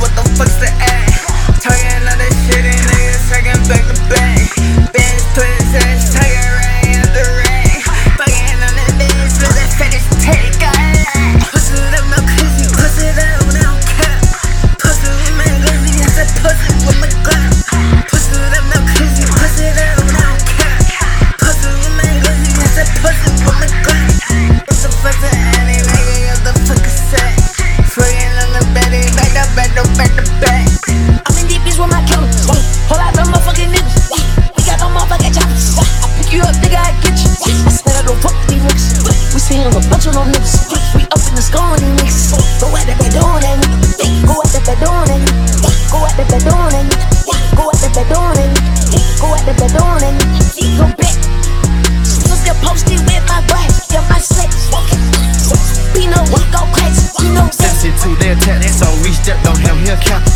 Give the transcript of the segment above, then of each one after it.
what the fuck's the act? to their tats. So we step on him, he'll cap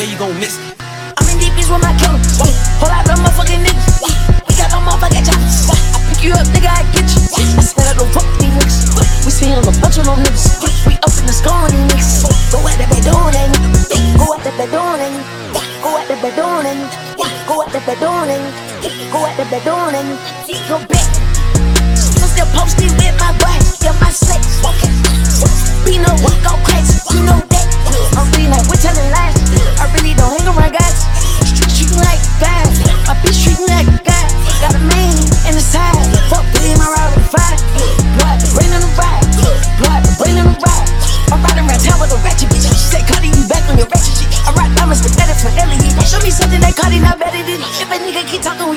where you gon' miss. I'm in deep with my killer. Whoa. Whole lot of motherfucking niggas. We got no motherfucking chops. Whoa. I pick you up, nigga, I get you. Whoa. I said don't fuck these niggas. We see on a bunch of them niggas. We up in the score on these niggas. Go at the bed door, then. Go at the bed door, then. Go at the bed door, then. Go at the bed door, then. Go at that bed door. Go back. Still posted with my black.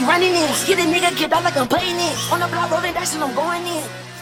running it, get a nigga, get out like I'm playing it. On the block, rolling dice, and I'm going in.